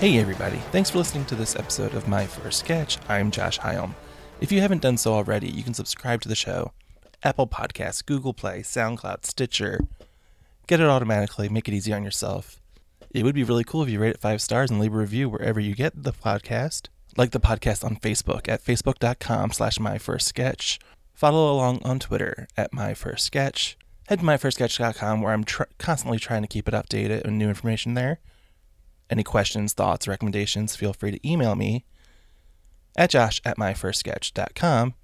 Hey everybody, thanks for listening to this episode of My First Sketch. I'm Josh Hyam. If you haven't done so already, you can subscribe to the show. Apple Podcasts, Google Play, SoundCloud, Stitcher. Get it automatically, make it easy on yourself. It would be really cool if you rate it five stars and leave a review wherever you get the podcast. Like the podcast on Facebook at facebook.com slash my first sketch. Follow along on Twitter at my first sketch. Head to myfirstsketch.com where I'm tr- constantly trying to keep it updated and new information there. Any questions, thoughts, recommendations, feel free to email me at josh at myfirstsketch.com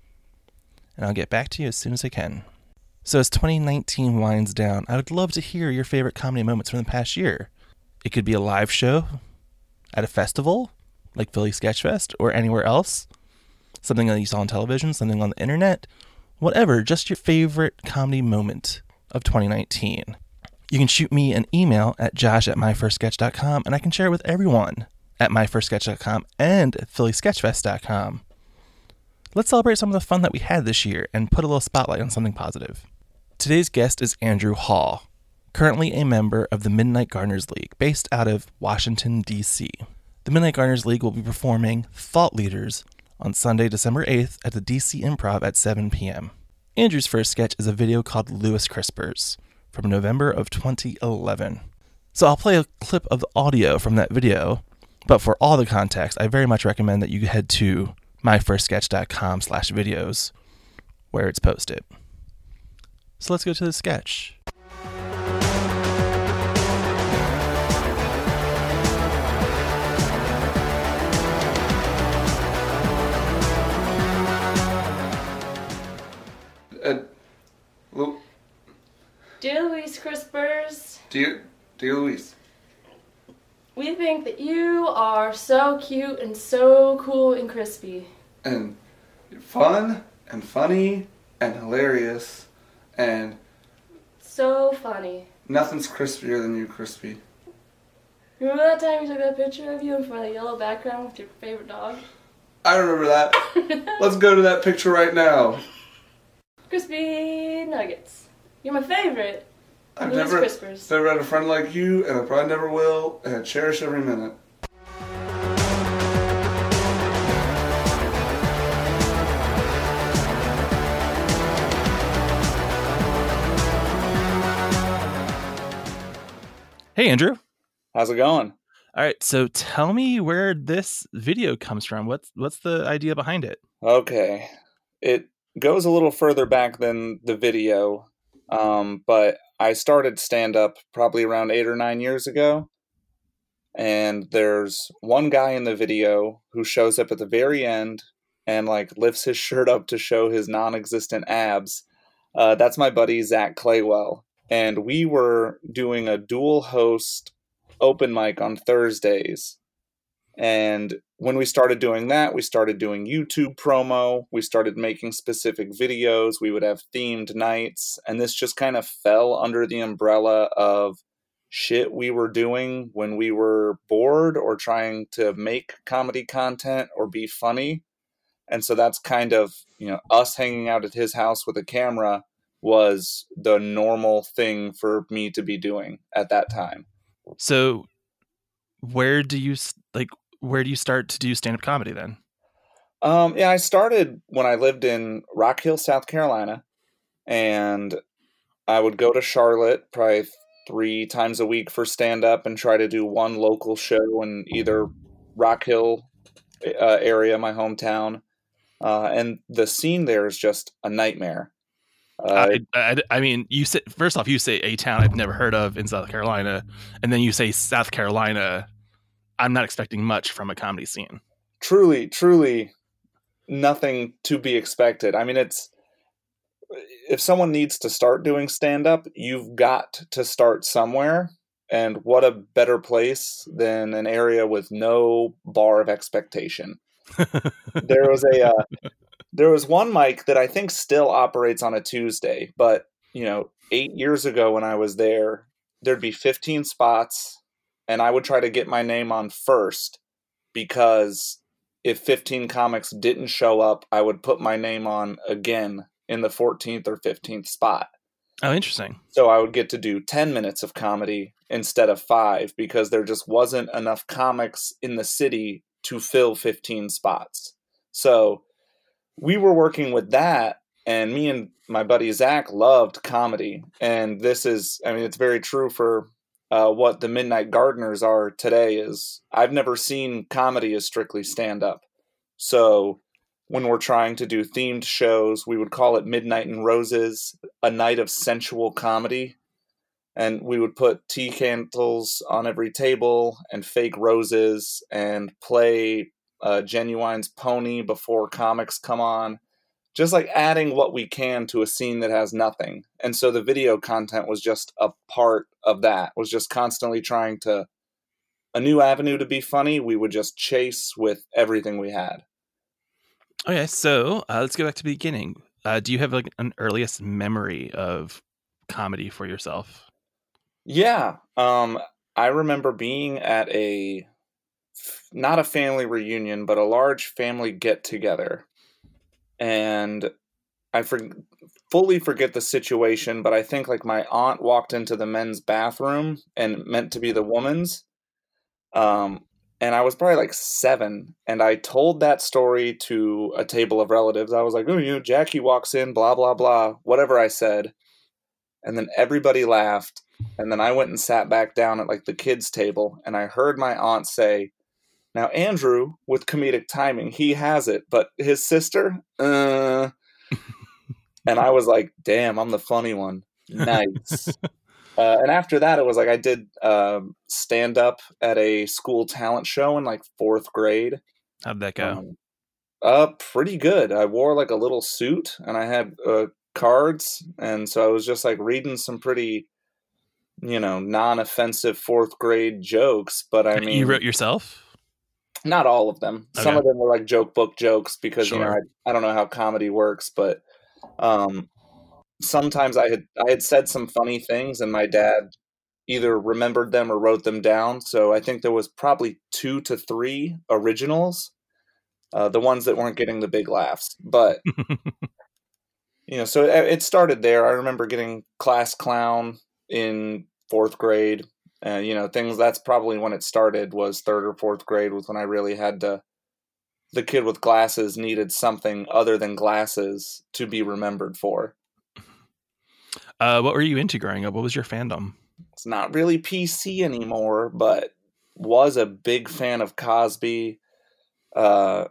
and I'll get back to you as soon as I can. So, as 2019 winds down, I would love to hear your favorite comedy moments from the past year. It could be a live show at a festival like Philly Sketchfest or anywhere else, something that you saw on television, something on the internet, whatever, just your favorite comedy moment of 2019. You can shoot me an email at josh at myfirstsketch.com and I can share it with everyone at myfirstsketch.com and phillysketchfest.com. Let's celebrate some of the fun that we had this year and put a little spotlight on something positive. Today's guest is Andrew Hall, currently a member of the Midnight Gardeners League based out of Washington, D.C. The Midnight Gardeners League will be performing Thought Leaders on Sunday, December 8th at the DC Improv at 7 p.m. Andrew's first sketch is a video called Lewis Crispers from November of 2011. So I'll play a clip of the audio from that video, but for all the context, I very much recommend that you head to myfirstsketch.com slash videos where it's posted. So let's go to the sketch. Lu- Dear Louise Crispers, dear, dear Luis, we think that you are so cute and so cool and crispy. and fun and funny and hilarious, and So funny. nothing's crispier than you, Crispy. Remember that time you took that picture of you in front of the yellow background with your favorite dog? I remember that. Let's go to that picture right now. Crispy nuggets. You're my favorite. I've Louise never, Crispers. never had a friend like you, and I probably never will, and I cherish every minute. Hey, Andrew. How's it going? All right, so tell me where this video comes from. What's what's the idea behind it? Okay. It goes a little further back than the video, um, but I started stand up probably around eight or nine years ago. And there's one guy in the video who shows up at the very end and like lifts his shirt up to show his non existent abs. Uh, that's my buddy Zach Claywell. And we were doing a dual host open mic on Thursdays. And when we started doing that, we started doing YouTube promo. We started making specific videos. We would have themed nights. And this just kind of fell under the umbrella of shit we were doing when we were bored or trying to make comedy content or be funny. And so that's kind of, you know, us hanging out at his house with a camera was the normal thing for me to be doing at that time. So, where do you like? Where do you start to do stand up comedy then? Um, yeah, I started when I lived in Rock Hill, South Carolina, and I would go to Charlotte probably three times a week for stand up and try to do one local show in either Rock Hill uh, area, my hometown. Uh, and the scene there is just a nightmare. Uh, I, I, I mean, you say first off, you say a town I've never heard of in South Carolina, and then you say South Carolina. I'm not expecting much from a comedy scene. truly, truly nothing to be expected. I mean, it's if someone needs to start doing stand up, you've got to start somewhere. And what a better place than an area with no bar of expectation. there was a uh, there was one mic that I think still operates on a Tuesday, but you know, eight years ago when I was there, there'd be 15 spots, and I would try to get my name on first because if 15 comics didn't show up, I would put my name on again in the 14th or 15th spot. Oh, interesting. So I would get to do 10 minutes of comedy instead of five because there just wasn't enough comics in the city to fill 15 spots. So we were working with that, and me and my buddy Zach loved comedy. And this is, I mean, it's very true for uh, what the Midnight Gardeners are today. Is I've never seen comedy as strictly stand up. So when we're trying to do themed shows, we would call it Midnight and Roses, a night of sensual comedy. And we would put tea candles on every table and fake roses and play uh, Ginuwine's Pony before comics come on. Just like adding what we can to a scene that has nothing. And so the video content was just a part of that, was just constantly trying to a new avenue to be funny. We would just chase with everything we had. Okay, so uh, let's go back to the beginning. Uh, do you have like an earliest memory of comedy for yourself? Yeah, um, I remember being at a not a family reunion, but a large family get together, and I for, fully forget the situation, but I think like my aunt walked into the men's bathroom and meant to be the woman's. Um, and I was probably like seven, and I told that story to a table of relatives. I was like, "Oh, you know, Jackie walks in, blah blah blah," whatever I said, and then everybody laughed, and then I went and sat back down at like the kids' table, and I heard my aunt say, "Now Andrew, with comedic timing, he has it, but his sister, uh," and I was like, "Damn, I'm the funny one." Nice. Uh, and after that, it was like I did um, stand up at a school talent show in like fourth grade. How'd that go? Um, uh, pretty good. I wore like a little suit and I had uh, cards, and so I was just like reading some pretty, you know, non-offensive fourth grade jokes. But I mean, you wrote yourself? Not all of them. Okay. Some of them were like joke book jokes because you know I, I don't know how comedy works, but um, sometimes I had I had said some funny things, and my dad either remembered them or wrote them down. So I think there was probably two to three originals, uh, the ones that weren't getting the big laughs. But you know, so it, it started there. I remember getting class clown in fourth grade. Uh, you know, things that's probably when it started was third or fourth grade was when I really had to. The kid with glasses needed something other than glasses to be remembered for. uh, what were you into growing up? What was your fandom? It's not really PC anymore, but was a big fan of Cosby. Uh,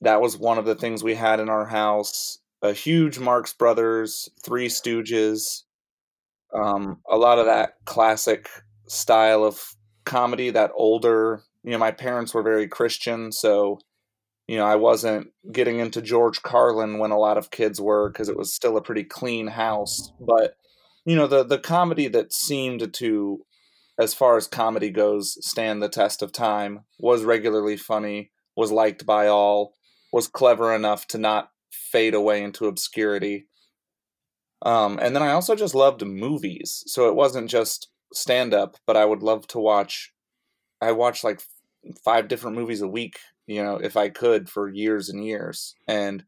that was one of the things we had in our house. A huge Marx Brothers, Three Stooges, um, a lot of that classic style of comedy, that older. You know, my parents were very Christian, so you know, I wasn't getting into George Carlin when a lot of kids were because it was still a pretty clean house. But you know, the the comedy that seemed to, as far as comedy goes, stand the test of time was regularly funny, was liked by all, was clever enough to not fade away into obscurity. Um, and then I also just loved movies, so it wasn't just stand up, but I would love to watch. I watched like five different movies a week, you know, if I could for years and years. And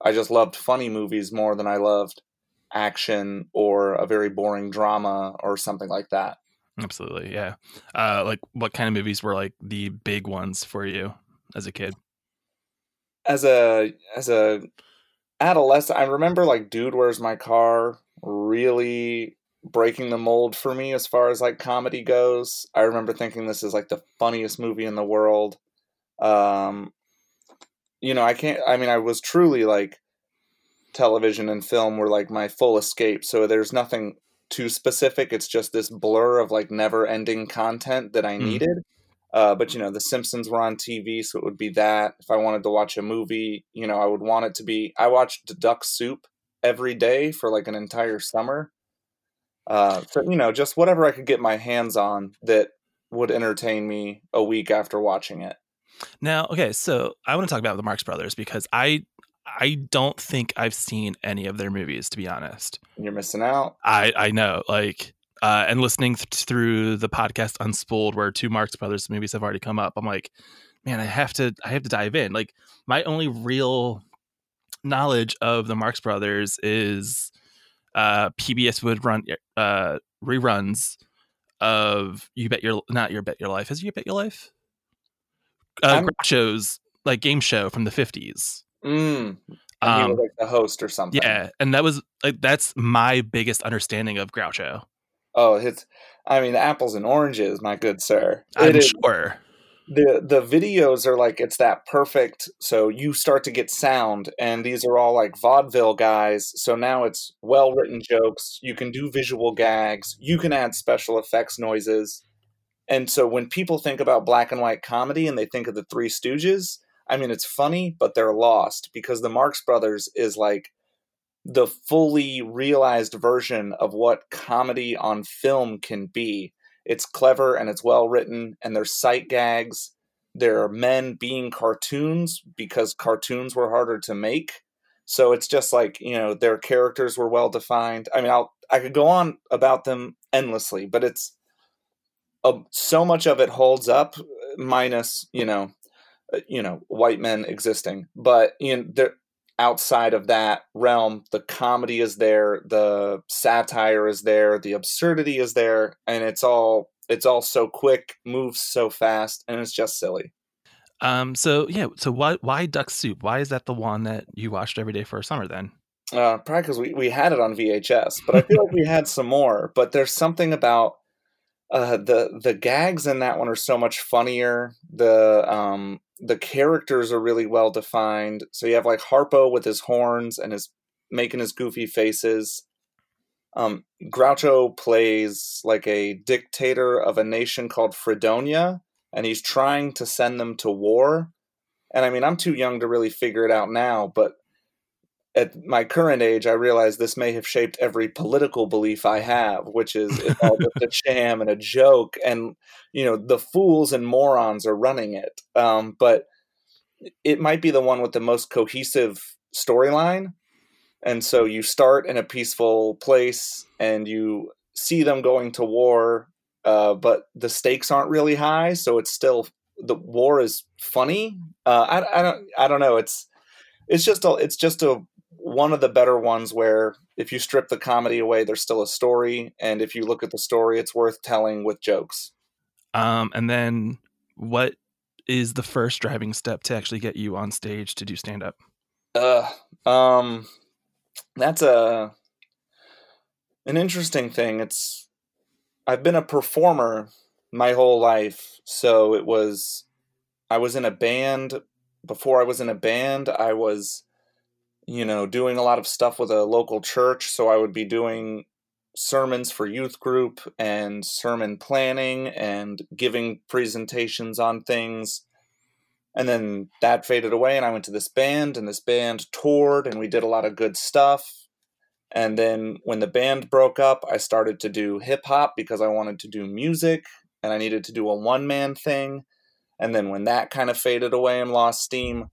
I just loved funny movies more than I loved action or a very boring drama or something like that. Absolutely, yeah. Uh, like, what kind of movies were like the big ones for you as a kid? As a as a adolescent, I remember like Dude Where's My Car really breaking the mold for me as far as like comedy goes. I remember thinking this is like the funniest movie in the world. Um you know, I can't I mean I was truly like television and film were like my full escape. So there's nothing too specific. It's just this blur of like never ending content that I Mm. needed. Uh, but you know, The Simpsons were on TV, so it would be that. If I wanted to watch a movie, you know, I would want it to be. I watched Duck Soup every day for like an entire summer. Uh, so you know, just whatever I could get my hands on that would entertain me a week after watching it. Now, okay, so I want to talk about the Marx Brothers because I I don't think I've seen any of their movies to be honest. You're missing out. I I know like uh, and listening th- through the podcast Unspooled where two Marx Brothers movies have already come up. I'm like, man, I have to I have to dive in. Like my only real knowledge of the Marx Brothers is uh, PBS would run uh, reruns of You Bet Your not Your Bet Your Life. Is it You Bet Your Life? Uh, I'm- Groucho's like game show from the fifties. Mm. And he Um, was like the host or something. yeah, and that was like that's my biggest understanding of Groucho. Oh, it's. I mean, apples and oranges, my good sir. I'm It is- sure. The the videos are like it's that perfect so you start to get sound and these are all like vaudeville guys so now it's well written jokes you can do visual gags you can add special effects noises. And so when people think about black and white comedy and they think of the three stooges i mean it's funny but they're lost because the marx brothers is like the fully realized version of what comedy on film can be it's clever and it's well written, and there's sight gags. There are men being cartoons because cartoons were harder to make. So it's just like you know their characters were well defined. I mean, I'll I could go on about them endlessly, but it's uh, so much of it holds up, minus you know, uh, you know, white men existing. But you know, there outside of that realm, the comedy is there, the satire is there, the absurdity is there, and it's all it's all so quick, moves so fast, and it's just silly. Um. So yeah. So why why Duck Soup? Why is that the one that you watched every day for a summer? Then. Uh, probably because we, we had it on VHS, but I feel like we had some more. But there's something about uh, the the gags in that one are so much funnier. The um the characters are really well defined. So you have like Harpo with his horns and his making his goofy faces. Um, Groucho plays like a dictator of a nation called Fredonia, and he's trying to send them to war. And I mean, I'm too young to really figure it out now, but at my current age, I realize this may have shaped every political belief I have, which is it's all just a sham and a joke, and you know the fools and morons are running it. Um, but it might be the one with the most cohesive storyline, and so you start in a peaceful place, and you see them going to war, uh, but the stakes aren't really high, so it's still the war is funny. Uh, I, I don't I don't know. It's it's just a it's just a one of the better ones where if you strip the comedy away, there's still a story, and if you look at the story, it's worth telling with jokes. Um. And then what is the first driving step to actually get you on stage to do stand up? Uh, um, that's a an interesting thing. It's I've been a performer my whole life, so it was I was in a band before I was in a band. I was you know doing a lot of stuff with a local church, so I would be doing sermons for youth group and sermon planning and giving presentations on things. And then that faded away and i went to this band and this band toured and we did a lot of good stuff. And then when the band broke up i started to do hip hop because i wanted to do music and i needed to do a one man thing. And then when that kind of faded away and lost steam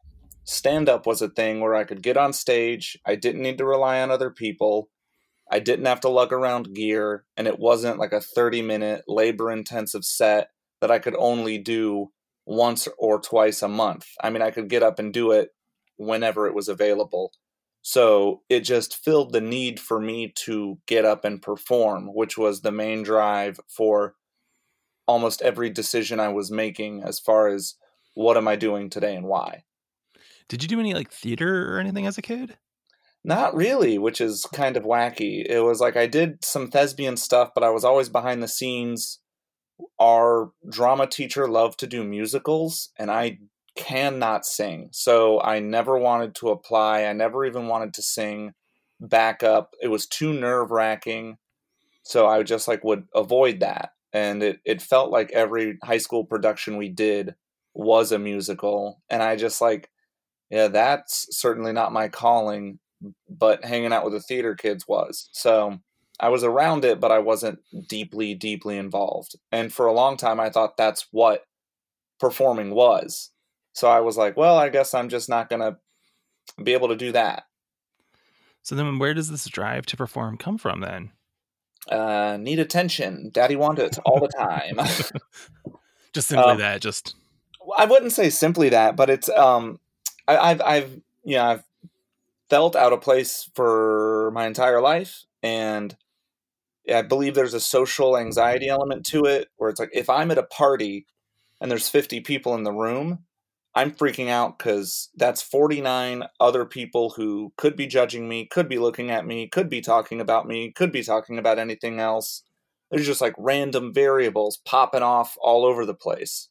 stand up was a thing where i could get on stage i didn't need to rely on other people i didn't have to lug around gear and it wasn't like a 30 minute labor intensive set that i could only do once or twice a month. I mean, I could get up and do it whenever it was available. So it just filled the need for me to get up and perform, which was the main drive for almost every decision I was making as far as what am I doing today and why. Did you do any like theater or anything as a kid? Not really, which is kind of wacky. It was like I did some thespian stuff, but I was always behind the scenes our drama teacher loved to do musicals and I cannot sing. So I never wanted to apply. I never even wanted to sing backup. It was too nerve wracking. So I just like would avoid that. And it, it felt like every high school production we did was a musical. And I just like, yeah, that's certainly not my calling, but hanging out with the theater kids was. So I was around it, but I wasn't deeply, deeply involved. And for a long time, I thought that's what performing was. So I was like, well, I guess I'm just not going to be able to do that. So then, where does this drive to perform come from then? Uh, need attention. Daddy want it all the time. Just simply Um, that. Just I wouldn't say simply that, but it's um, I, I've I've know I've felt out of place for my entire life, and I believe there's a social anxiety element to it where it's like if I'm at a party and there's 50 people in the room, I'm freaking out because that's 49 other people who could be judging me, could be looking at me, could be talking about me, could be talking about anything else. There's just like random variables popping off all over the place.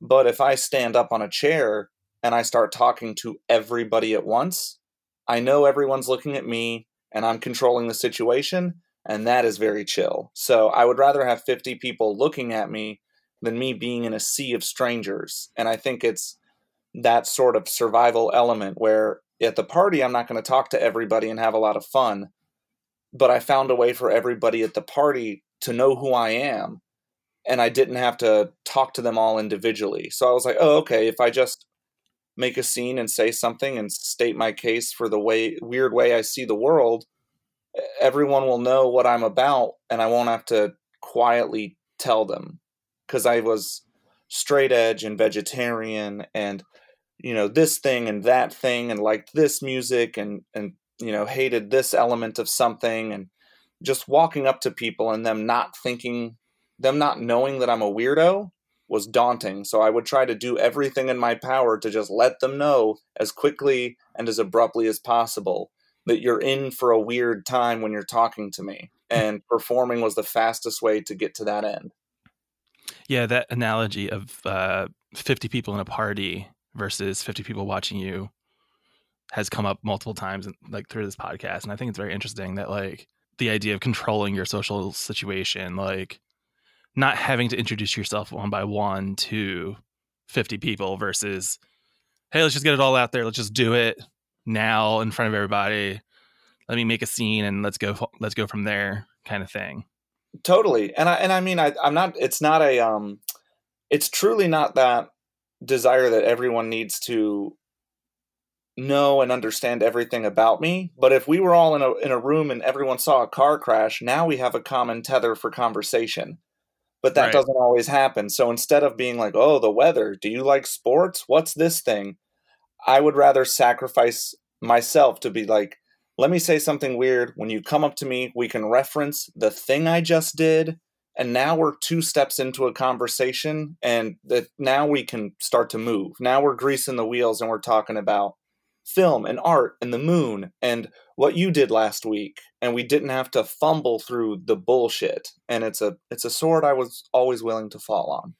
But if I stand up on a chair and I start talking to everybody at once, I know everyone's looking at me and I'm controlling the situation, and that is very chill. So I would rather have 50 people looking at me than me being in a sea of strangers. And I think it's that sort of survival element where at the party I'm not going to talk to everybody and have a lot of fun, but I found a way for everybody at the party to know who I am and I didn't have to talk to them all individually. So I was like, "Oh, okay, if I just make a scene and say something and state my case for the way weird way I see the world, everyone will know what I'm about and I won't have to quietly tell them. Because I was straight edge and vegetarian and you know this thing and that thing and liked this music and and you know hated this element of something and just walking up to people and them not thinking them not knowing that I'm a weirdo was daunting so I would try to do everything in my power to just let them know as quickly and as abruptly as possible that you're in for a weird time when you're talking to me and performing was the fastest way to get to that end. Yeah that analogy of uh, 50 people in a party versus 50 people watching you has come up multiple times like through this podcast and i think it's very interesting that like the idea of controlling your social situation like not having to introduce yourself one by one to 50 people versus hey let's just get it all out there let's just do it now in front of everybody let me make a scene and let's go let's go from there kind of thing totally and i and i mean I, i'm not it's not a um it's truly not that desire that everyone needs to know and understand everything about me. But if we were all in a in a room and everyone saw a car crash, now we have a common tether for conversation. But that right. doesn't always happen. So instead of being like, "Oh, the weather, do you like sports? What's this thing?" I would rather sacrifice myself to be like, "Let me say something weird. When you come up to me, we can reference the thing I just did and now we're two steps into a conversation and that now we can start to move now we're greasing the wheels and we're talking about film and art and the moon and what you did last week and we didn't have to fumble through the bullshit and it's a it's a sword i was always willing to fall on.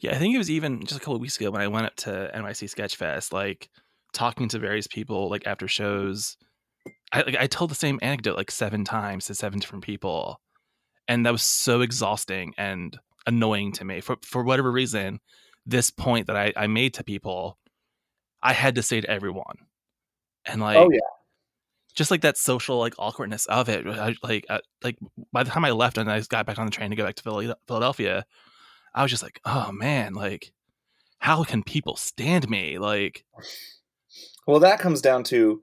Yeah i think it was even just a couple weeks ago when i went up to nyc sketchfest like talking to various people like after shows. I like i told the same anecdote like seven times to seven different people and that was so exhausting and annoying to me. For for whatever reason this point that I, I made to people i had to say to everyone. And oh, like oh yeah just like that social like awkwardness of it I, like I, like by the time i left and i got back on the train to go back to uh, philadelphia i was just like oh man like how can people stand me like well that comes down to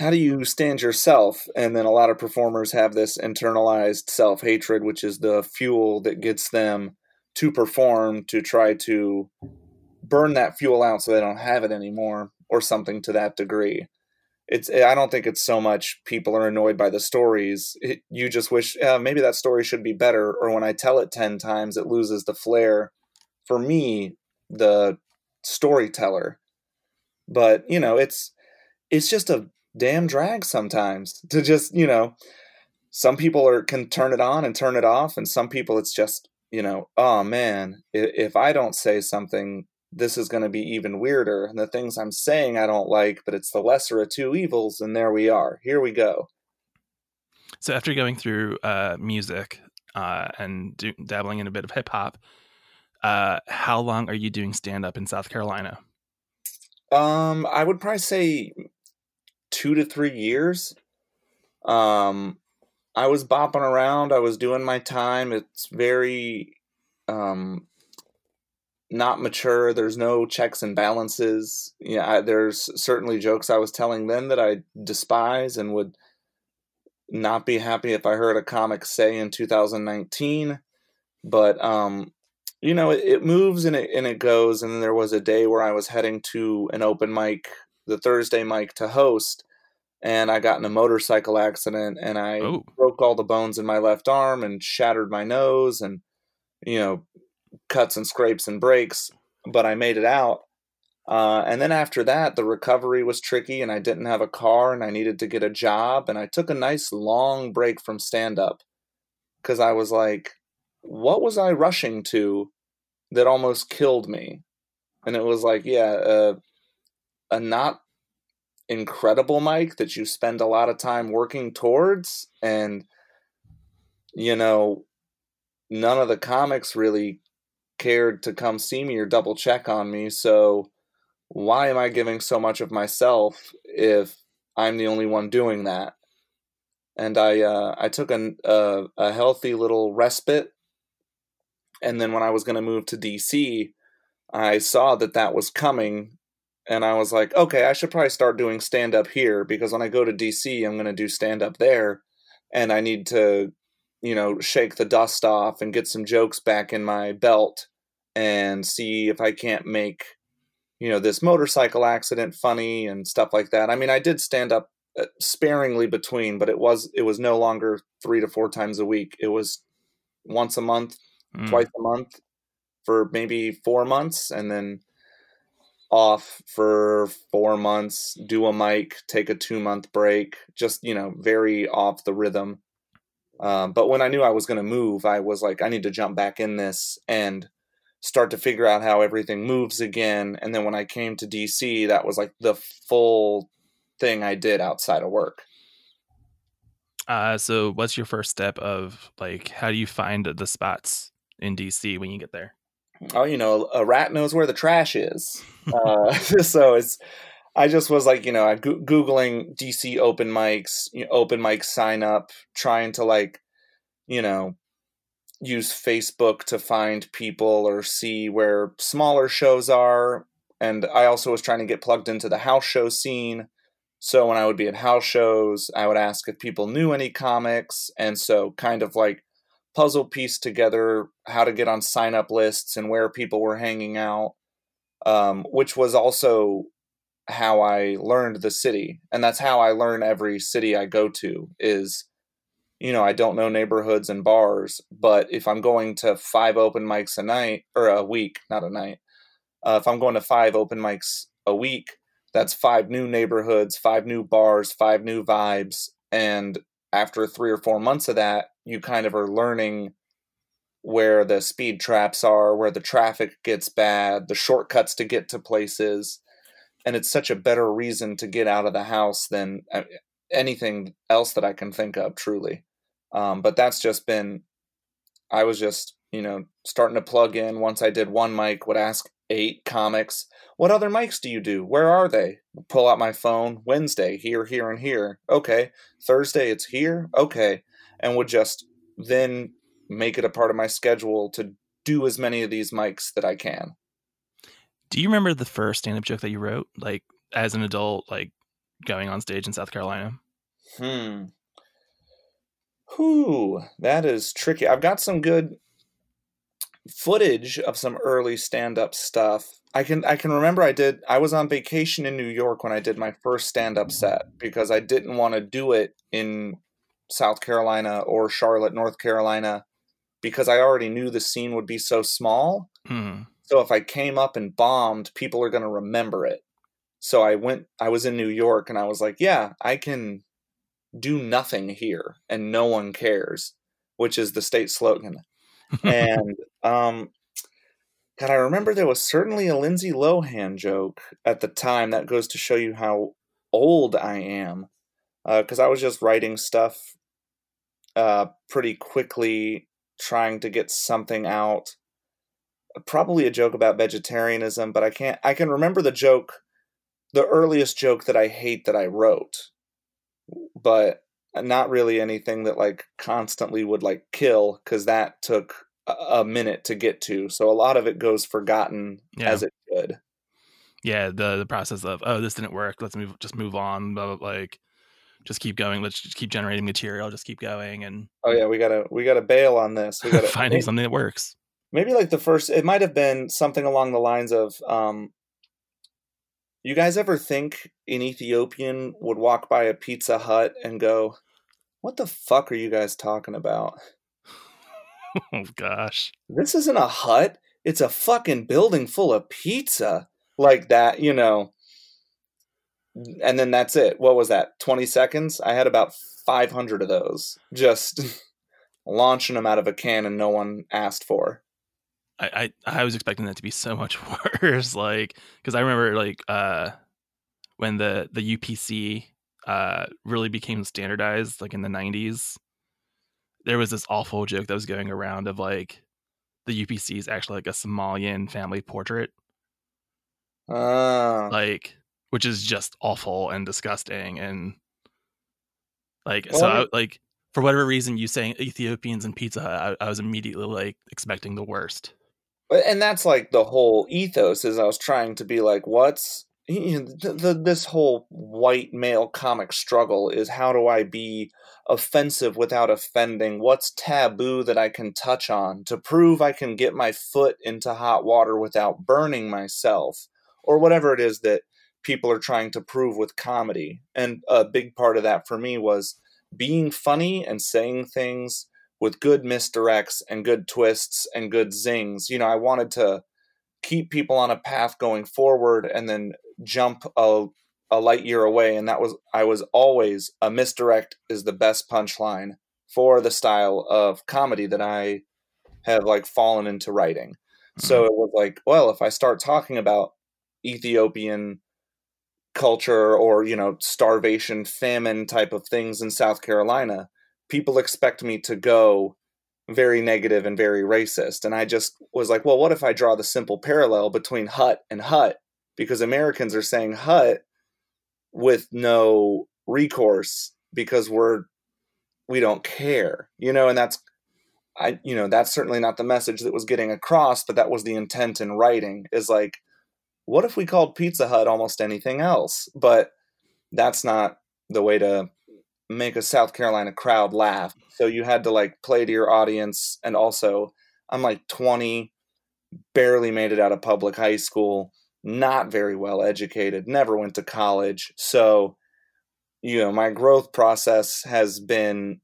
how do you stand yourself? And then a lot of performers have this internalized self hatred, which is the fuel that gets them to perform to try to burn that fuel out so they don't have it anymore or something to that degree. It's I don't think it's so much people are annoyed by the stories. It, you just wish uh, maybe that story should be better or when I tell it 10 times it loses the flair for me the storyteller. But, you know, it's it's just a damn drag sometimes to just you know some people are can turn it on and turn it off and some people it's just you know oh man if i don't say something this is going to be even weirder and the things i'm saying i don't like but it's the lesser of two evils and there we are here we go so after going through uh, music uh, and do, dabbling in a bit of hip hop uh, how long are you doing stand up in south carolina um i would probably say two to three years. Um, I was bopping around. I was doing my time. It's very um, not mature. There's no checks and balances. Yeah, I, there's certainly jokes I was telling then that I despise and would not be happy if I heard a comic say in 2019. But um, you know, it, it moves and it and it goes. And then there was a day where I was heading to an open mic the Thursday mic to host, and I got in a motorcycle accident and I Oh. broke all the bones in my left arm and shattered my nose and you know cuts and scrapes and breaks, but I made it out. Uh, and then after that, the recovery was tricky, and I didn't have a car, and I needed to get a job, and I took a nice long break from stand up because I was like, what was I rushing to that almost killed me? And it was like, yeah, uh, a not incredible mic that you spend a lot of time working towards, and you know, none of the comics really cared to come see me or double check on me. So why am I giving so much of myself if I'm the only one doing that? And I uh, I took an, uh, a healthy little respite, and then when I was going to move to DC, I saw that that was coming, and I was like, okay, I should probably start doing stand up here because when I go to DC, I'm going to do stand up there, and I need to, you know, shake the dust off and get some jokes back in my belt and see if I can't make, you know, this motorcycle accident funny and stuff like that. I mean, I did stand up uh, sparingly between, but it was it was no longer three to four times a week. It was once a month, Mm. twice a month for maybe four months, and then off for four months. Do a mic, take a two month break. Just you know, very off the rhythm. Um, but when I knew I was going to move, I was like, I need to jump back in this and start to figure out how everything moves again. And then when I came to DC, that was like the full thing I did outside of work. Uh, so what's your first step of like how do you find the spots in DC when you get there? Oh, you know, a rat knows where the trash is. uh, so it's, I just was like, you know, I go- googling DC open mics, you know, open mic sign up, trying to like, you know, use Facebook to find people or see where smaller shows are. And I also was trying to get plugged into the house show scene. So when I would be at house shows, I would ask if people knew any comics. And so kind of like puzzle piece together how to get on sign up lists and where people were hanging out, um, which was also how I learned the city. And that's how I learn every city I go to is you know, I don't know neighborhoods and bars, but if I'm going to five open mics a night or a week, not a night, uh, if I'm going to five open mics a week, that's five new neighborhoods, five new bars, five new vibes. And after three or four months of that, you kind of are learning where the speed traps are, where the traffic gets bad, the shortcuts to get to places. And it's such a better reason to get out of the house than uh, anything else that I can think of, truly. Um, but that's just been, I was just, you know, starting to plug in. Once I did one mic, would ask eight comics, what other mics do you do? Where are they? Pull out my phone. Wednesday, here, here, and here. Okay. Thursday, it's here. Okay. And would just then make it a part of my schedule to do as many of these mics that I can. Do you remember the first stand up joke that you wrote, like as an adult, like going on stage in South Carolina? Hmm. Whew, that is tricky. I've got some good footage of some early stand-up stuff. I can I can remember I did I was on vacation in New York when I did my first stand-up set because I didn't want to do it in South Carolina or Charlotte, North Carolina because I already knew the scene would be so small. Hmm. So if I came up and bombed, people are going to remember it. So I went I was in New York and I was like, yeah, I can do nothing here and no one cares, which is the state slogan. and um God, I remember there was certainly a Lindsay Lohan joke at the time that goes to show you how old I am. Uh, Because I was just writing stuff uh, pretty quickly, trying to get something out. Probably a joke about vegetarianism, but I can't. I can remember the joke, the earliest joke that I hate that I wrote, but not really anything that like constantly would like kill because that took a, minute to get to. So a lot of it goes forgotten Yeah. as it should. yeah, the the process of oh this didn't work, let's move just move on, blah, blah, blah, like just keep going, let's just keep generating material, just keep going and Oh yeah, we gotta we gotta bail on this. We gotta finding maybe, something that works. maybe like the first. It might have been something along the lines of um, you guys ever think an Ethiopian would walk by a Pizza Hut and go, "What the fuck are you guys talking about? Oh gosh. This isn't a hut. It's a fucking building full of pizza." Like that, you know. And then that's it. What was that? 20 seconds? I had about 500 of those. Just launching them out of a can and no one asked for. I, I I was expecting that to be so much worse. Like, because I remember like uh when the the UPC uh really became standardized, like in the '90s. There was this awful joke that was going around of like the UPC is actually like a Somalian family portrait, Ah. like which is just awful and disgusting and like Well, so I like for whatever reason you saying Ethiopians and Pizza Hut, I, I was immediately like expecting the worst. And that's like the whole ethos is I was trying to be like, what's you know, this whole white male comic struggle is how do I be offensive without offending? What's taboo that I can touch on to prove I can get my foot into hot water without burning myself? Or whatever it is that people are trying to prove with comedy. And a big part of that for me was being funny and saying things with good misdirects and good twists and good zings. You know, I wanted to keep people on a path going forward and then jump a, a light year away. And that was, I was always a misdirect is the best punchline for the style of comedy that I have like fallen into writing. So mm-hmm. it was like, well, if I start talking about Ethiopian culture or, you know, starvation, famine type of things in South Carolina, people expect me to go very negative and very racist. And I just was like, well, what if I draw the simple parallel between hut and hut? Because Americans are saying hut with no recourse because we're we don't care, you know, and that's I you know, that's certainly not the message that was getting across, but that was the intent in writing is like, what if we called Pizza Hut almost anything else? But that's not the way to make a South Carolina crowd laugh. So you had to like play to your audience. And also, I'm like 20, barely made it out of public high school, not very well educated, never went to college. So, you know, my growth process has been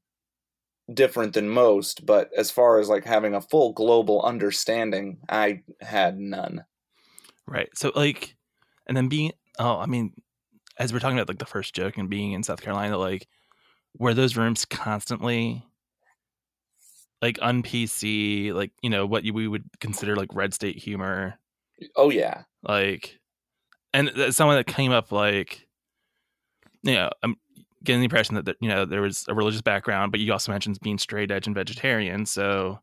different than most. But as far as like having a full global understanding, I had none. Right. So like and then being oh, I mean, as we're talking about like the first joke and being in South Carolina, like were those rooms constantly like un PC, like, you know, what we would consider like red state humor, Oh, yeah. like and someone that came up like you know, I'm getting the impression that, that you know, there was a religious background, but you also mentioned being straight edge and vegetarian, so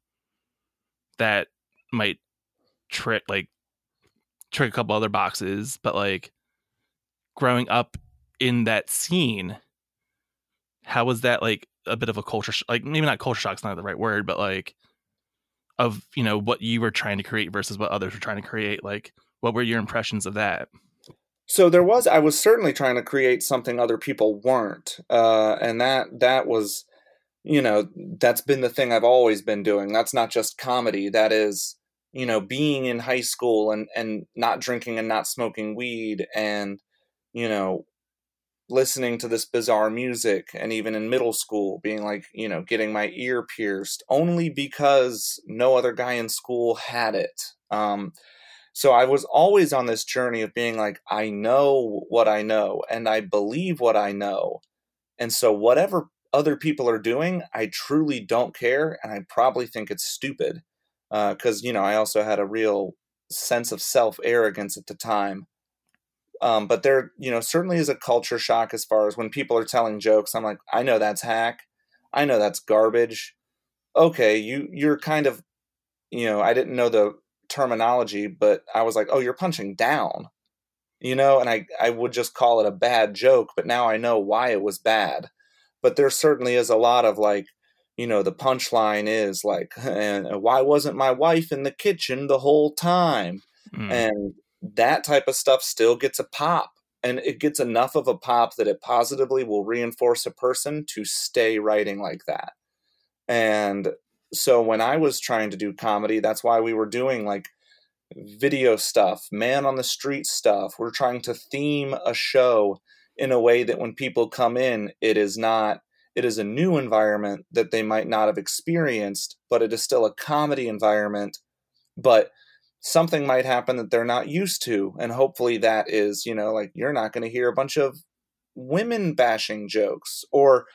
that might trick like trick a couple other boxes, but like growing up in that scene, how was that like a bit of a culture sh- like maybe not culture shock's not the right word, but like of you know what you were trying to create versus what others were trying to create. Like, what were your impressions of that? So there was I was certainly trying to create something other people weren't. Uh and that that was you know, that's been the thing I've always been doing. That's not just comedy. That is, you know, being in high school and and not drinking and not smoking weed and you know, listening to this bizarre music and even in middle school being like, you know, getting my ear pierced only because no other guy in school had it. Um so I was always on this journey of being like, I know what I know and I believe what I know. And so whatever other people are doing, I truly don't care. And I probably think it's stupid. Because, you know, I also had a real sense of self arrogance at the time. Um, but there, you know, certainly is a culture shock as far as when people are telling jokes. I'm like, I know that's hack. I know that's garbage. Okay, you you're kind of, you know, I didn't know the terminology, but I was like, oh, you're punching down, you know, and I, I would just call it a bad joke, but now I know why it was bad. But there certainly is a lot of like, you know, the punchline is like, and why wasn't my wife in the kitchen the whole time? Mm. And that type of stuff still gets a pop. And it gets enough of a pop that it positively will reinforce a person to stay writing like that. And so when I was trying to do comedy, that's why we were doing like video stuff, man on the street stuff. We're trying to theme a show in a way that when people come in, it is not it is a new environment that they might not have experienced, but it is still a comedy environment. But something might happen that they're not used to. And hopefully that is, you know, like you're not going to hear a bunch of women bashing jokes or,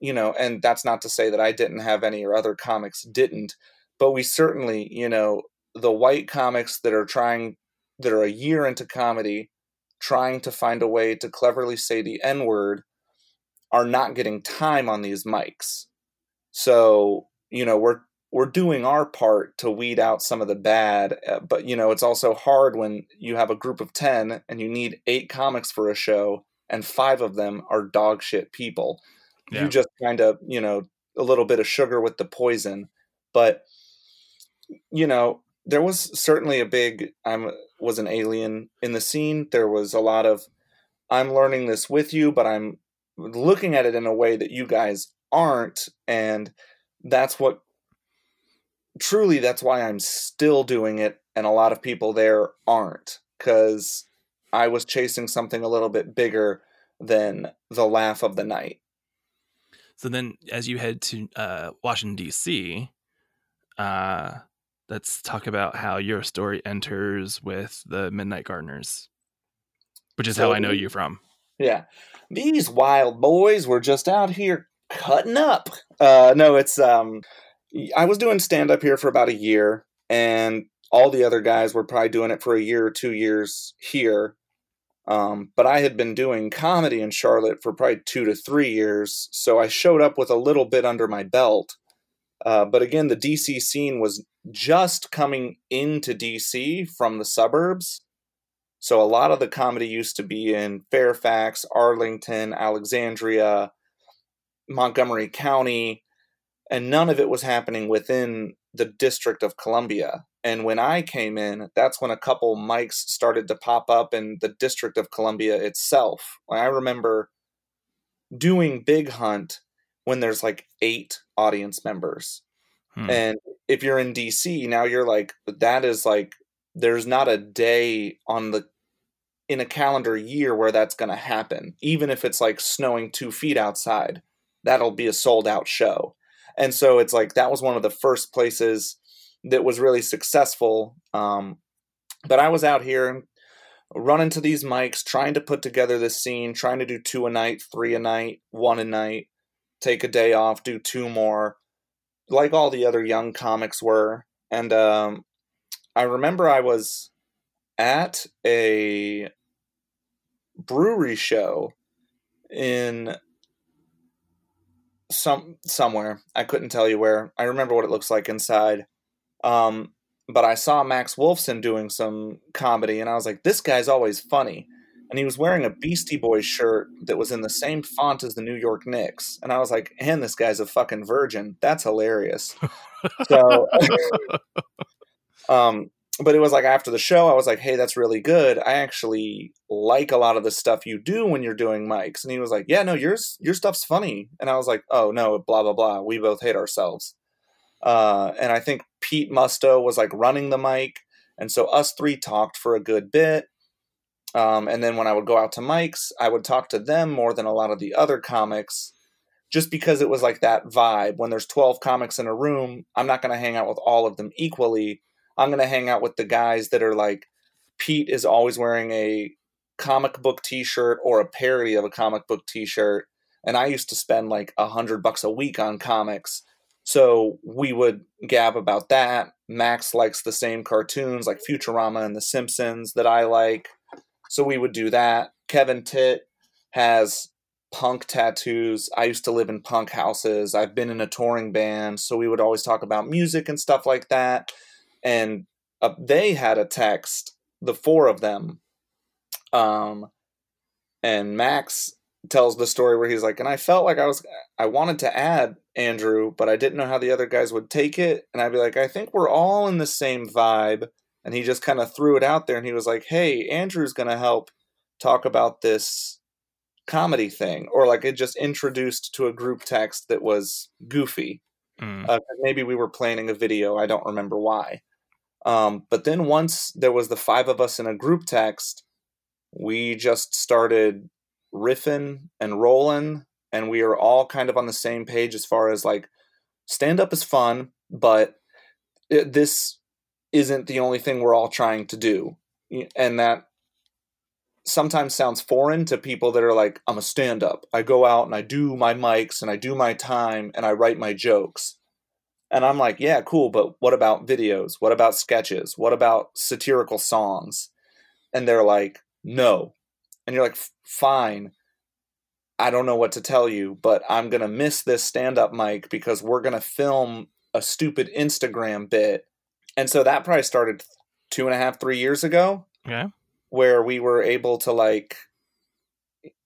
you know, and that's not to say that I didn't have any or other comics didn't, but we certainly, you know, the white comics that are trying, that are a year into comedy, trying to find a way to cleverly say the N word are not getting time on these mics. So, you know, we're we're doing our part to weed out some of the bad, uh, but you know, it's also hard when you have a group of 10 and you need 8 comics for a show and 5 of them are dog shit people. Yeah. You just kind of, you know, a little bit of sugar with the poison. But you know, there was certainly a big I'm was an alien in the scene. There was a lot of I'm learning this with you, but I'm looking at it in a way that you guys aren't and that's what truly that's why I'm still doing it and a lot of people there aren't cuz I was chasing something a little bit bigger than the laugh of the night. So then as you head to uh, Washington DC, uh, let's talk about how your story enters with the Midnight Gardeners, which is so, how I know you from. Yeah. These wild boys were just out here cutting up. Uh, no, it's um, I was doing stand up here for about a year, and all the other guys were probably doing it for a year or two years here. Um, but I had been doing comedy in Charlotte for probably two to three years, so I showed up with a little bit under my belt. Uh, but again, the DC scene was just coming into DC from the suburbs. So a lot of the comedy used to be in Fairfax, Arlington, Alexandria, Montgomery County, and none of it was happening within the District of Columbia. And when I came in, that's when a couple mics started to pop up in the District of Columbia itself. I remember doing Big Hunt when there's like eight audience members. Hmm. And if you're in DC, now you're like, that is like, there's not a day on the in a calendar year where that's going to happen. Even if it's like snowing two feet outside, that'll be a sold out show. And so it's like that was one of the first places that was really successful. Um, but I was out here running to these mics, trying to put together this scene, trying to do two a night, three a night, one a night, take a day off, do two more, like all the other young comics were. And um, I remember I was at a brewery show in some somewhere. I couldn't tell you where. I remember what it looks like inside. Um, but I saw Max Wolfson doing some comedy, and I was like, this guy's always funny. And he was wearing a Beastie Boys shirt that was in the same font as the New York Knicks. And I was like, and this guy's a fucking virgin. That's hilarious. so, um, but it was like after the show, I was like, hey, that's really good. I actually like a lot of the stuff you do when you're doing mics. And he was like, yeah, no, yours, your stuff's funny. And I was like, oh, no, blah, blah, blah. We both hate ourselves. Uh, and I think Pete Musto was like running the mic. And so us three talked for a good bit. Um, and then when I would go out to mics, I would talk to them more than a lot of the other comics just because it was like that vibe. When there's 12 comics in a room, I'm not going to hang out with all of them equally I'm going to hang out with the guys that are like Pete is always wearing a comic book t-shirt or a parody of a comic book t-shirt and I used to spend like a hundred bucks a week on comics. So we would gab about that. Max likes the same cartoons like Futurama and The Simpsons that I like. So we would do that. Kevin Titt has punk tattoos. I used to live in punk houses. I've been in a touring band. So we would always talk about music and stuff like that and uh, they had a text, the four of them. Um, and Max tells the story where he's like, and I felt like I was, I wanted to add Andrew, but I didn't know how the other guys would take it. And I'd be like, I think we're all in the same vibe. And he just kind of threw it out there and he was like, hey, Andrew's going to help talk about this comedy thing. Or like it just introduced to a group text that was goofy. Mm. Uh, maybe we were planning a video. I don't remember why. Um, but then once there was the five of us in a group text, we just started riffing and rolling, and we are all kind of on the same page as far as like stand up is fun, but it, this isn't the only thing we're all trying to do. And that sometimes sounds foreign to people that are like, I'm a stand up. I go out and I do my mics and I do my time and I write my jokes. And I'm like, yeah, cool, but what about videos? What about sketches? What about satirical songs? And they're like, no. And you're like, fine. I don't know what to tell you, but I'm going to miss this stand up mic because we're going to film a stupid Instagram bit. And so that probably started two and a half, three years ago. Okay. Where we were able to like,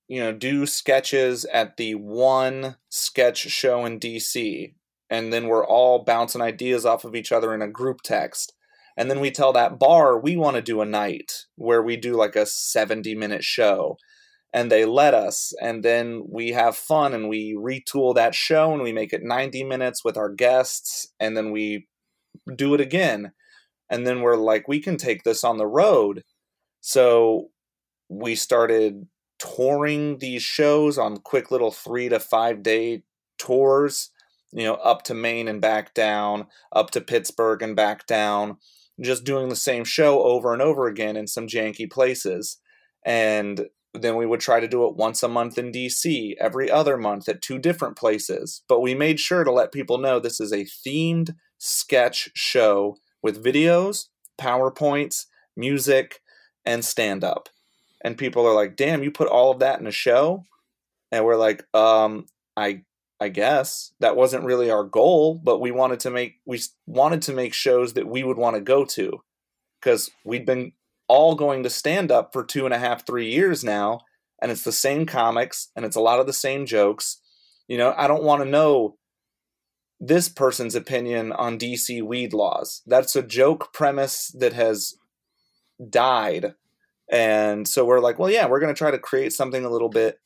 you know, do sketches at the one sketch show in DC. And then we're all bouncing ideas off of each other in a group text. And then we tell that bar we want to do a night where we do like a 70 minute show. And they let us and then we have fun and we retool that show and we make it 90 minutes with our guests and then we do it again. And then we're like we can take this on the road. So we started touring these shows on quick little 3 to 5 day tours you know up to Maine and back down up to Pittsburgh and back down just doing the same show over and over again in some janky places and then we would try to do it once a month in DC, every other month at two different places. But we made sure to let people know this is a themed sketch show with videos, PowerPoints, music, and stand up. And people are like, "Damn, you put all of that in a show?" And we're like, "Um, I I guess that wasn't really our goal, but we wanted to make we wanted to make shows that we would want to go to because we'd been all going to stand up for two and a half, three years now, and it's the same comics and it's a lot of the same jokes. You know, I don't want to know this person's opinion on DC weed laws. That's a joke premise that has died. And so we're like, well, yeah, we're going to try to create something a little bit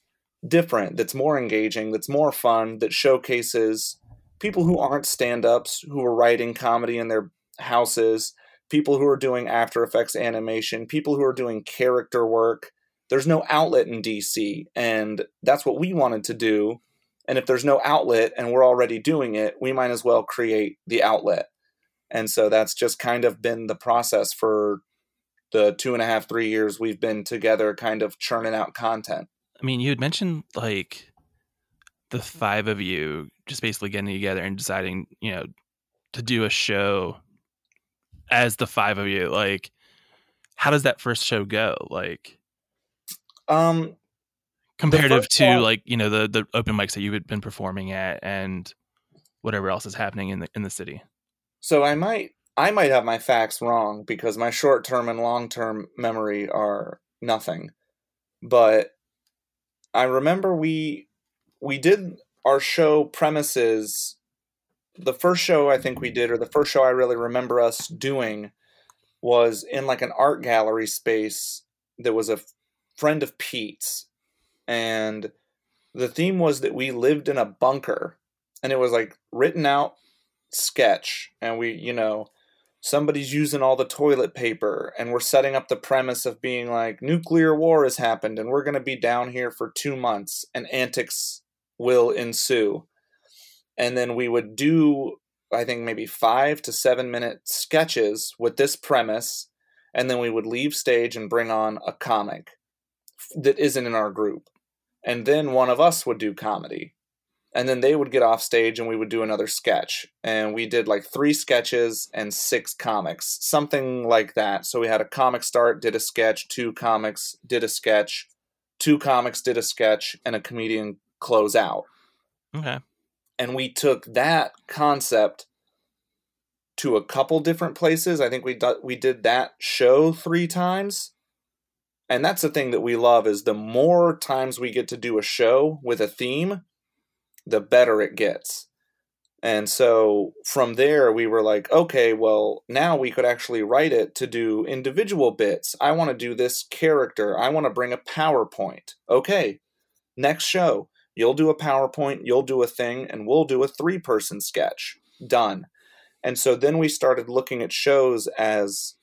different, that's more engaging, that's more fun, that showcases people who aren't stand ups, who are writing comedy in their houses, people who are doing After Effects animation, people who are doing character work. There's no outlet in DC, and that's what we wanted to do. And if there's no outlet and we're already doing it, we might as well create the outlet. And so that's just kind of been the process for the two and a half, three years we've been together, kind of churning out content. I mean, you had mentioned like the five of you just basically getting together and deciding, you know, to do a show as the five of you like how does that first show go? Like um comparative to like you know the the open mics that you've been performing at and whatever else is happening in the in the city? So i might i might have my facts wrong because my short term and long term memory are nothing. But i remember we we did our show premises the first show I think we did, or the first show I really remember us doing, was in like an art gallery space that was a friend of Pete's. And the theme was that we lived in a bunker. And it was like written out sketch. And we, you know, somebody's using all the toilet paper. And we're setting up the premise of being like, nuclear war has happened. And we're going to be down here for two months. And antics will ensue and then we would do I think maybe five to seven minute sketches with this premise, and then we would leave stage and bring on a comic that isn't in our group. And then one of us would do comedy. And then they would get off stage and we would do another sketch. And we did like three sketches and six comics, something like that. So we had a comic start, did a sketch, two comics, did a sketch, two comics, did a sketch, and a comedian close out. Okay and we took that concept to a couple different places. I think we do, we did that show 3 times. And that's the thing that we love is the more times we get to do a show with a theme, the better it gets. And so from there, we were like, okay, well, now we could actually write it to do individual bits. I want to do this character. I want to bring a PowerPoint. Okay, next show. You'll do a PowerPoint, you'll do a thing, and we'll do a three person sketch. Done. And so then we started looking at shows as,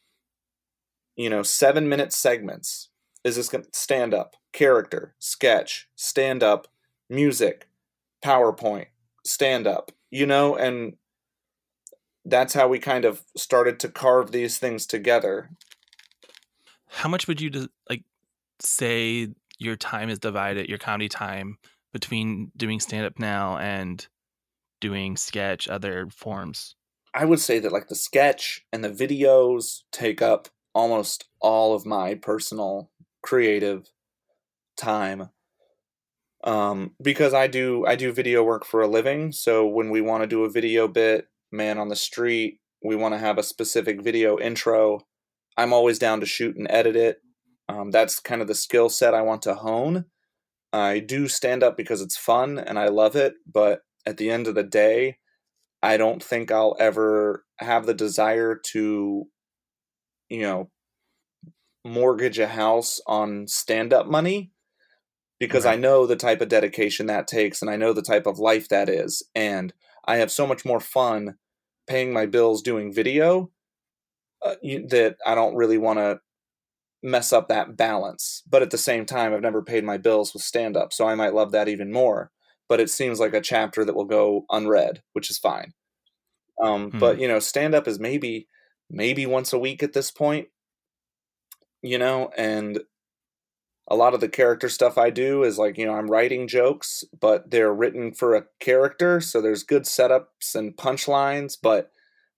you know, seven minute segments. Is this stand up, character, sketch, stand up, music, PowerPoint, stand up, you know, and that's how we kind of started to carve these things together. How much would you like say your time is divided, your comedy time between doing stand up now and doing sketch, other forms? I would say that like the sketch and the videos take up almost all of my personal creative time um, because I do I do video work for a living. So when we want to do a video bit, man on the street, we want to have a specific video intro. I'm always down to shoot and edit it. Um, that's kind of the skill set I want to hone. I do stand up because it's fun and I love it, but at the end of the day, I don't think I'll ever have the desire to, you know, mortgage a house on stand up money because right. I know the type of dedication that takes and I know the type of life that is. And I have so much more fun paying my bills doing video uh, you, that I don't really want to mess up that balance. But at the same time, I've never paid my bills with stand up, so I might love that even more. But it seems like a chapter that will go unread, which is fine. Um, hmm. But you know, stand up is maybe maybe once a week at this point. You know, and a lot of the character stuff I do is like, you know, I'm writing jokes, but they're written for a character. So there's good setups and punchlines. But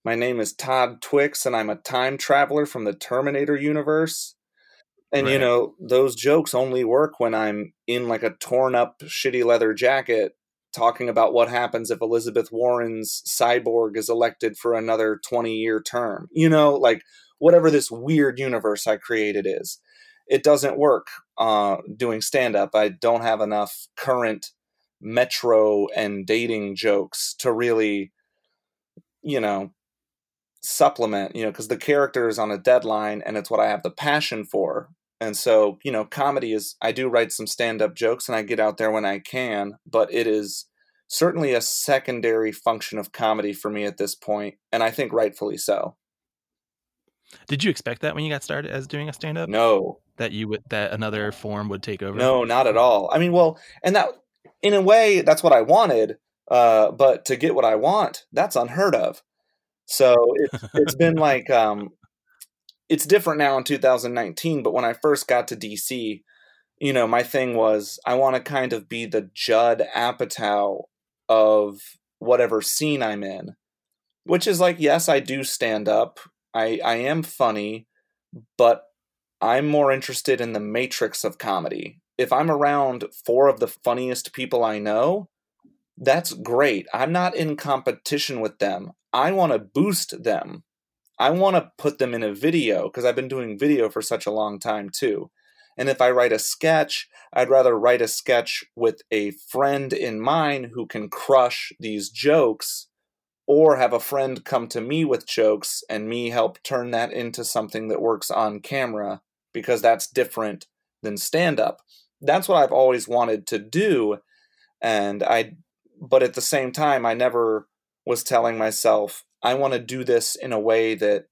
my name is Todd Twix, and I'm a time traveler from the Terminator universe. And, right. you know, those jokes only work when I'm in like a torn up, shitty leather jacket talking about what happens if Elizabeth Warren's cyborg is elected for another 20 year term. You know, like whatever this weird universe I created is it doesn't work uh, doing stand up. I don't have enough current metro and dating jokes to really, you know, supplement, you know, because the character is on a deadline and it's what I have the passion for. And so, you know, comedy is, I do write some stand up jokes and I get out there when I can, but it is certainly a secondary function of comedy for me at this point, and I think rightfully so. Did you expect that when you got started as doing a stand up? No, that you would that another form would take over? No, not at all. I mean, well, and that in a way that's what I wanted, uh, but to get what I want, that's unheard of. So it's it's been like um, it's different now in 2019. But when I first got to DC, you know, my thing was I want to kind of be the Judd Apatow of whatever scene I'm in, which is like, yes, I do stand up. I I am funny, but I'm more interested in the matrix of comedy. If I'm around four of the funniest people I know, that's great. I'm not in competition with them. I want to boost them. I want to put them in a video because I've been doing video for such a long time too. And if I write a sketch, I'd rather write a sketch with a friend in mind who can crush these jokes or have a friend come to me with jokes and me help turn that into something that works on camera because that's different than stand up. That's what I've always wanted to do and I but at the same time I never was telling myself I want to do this in a way that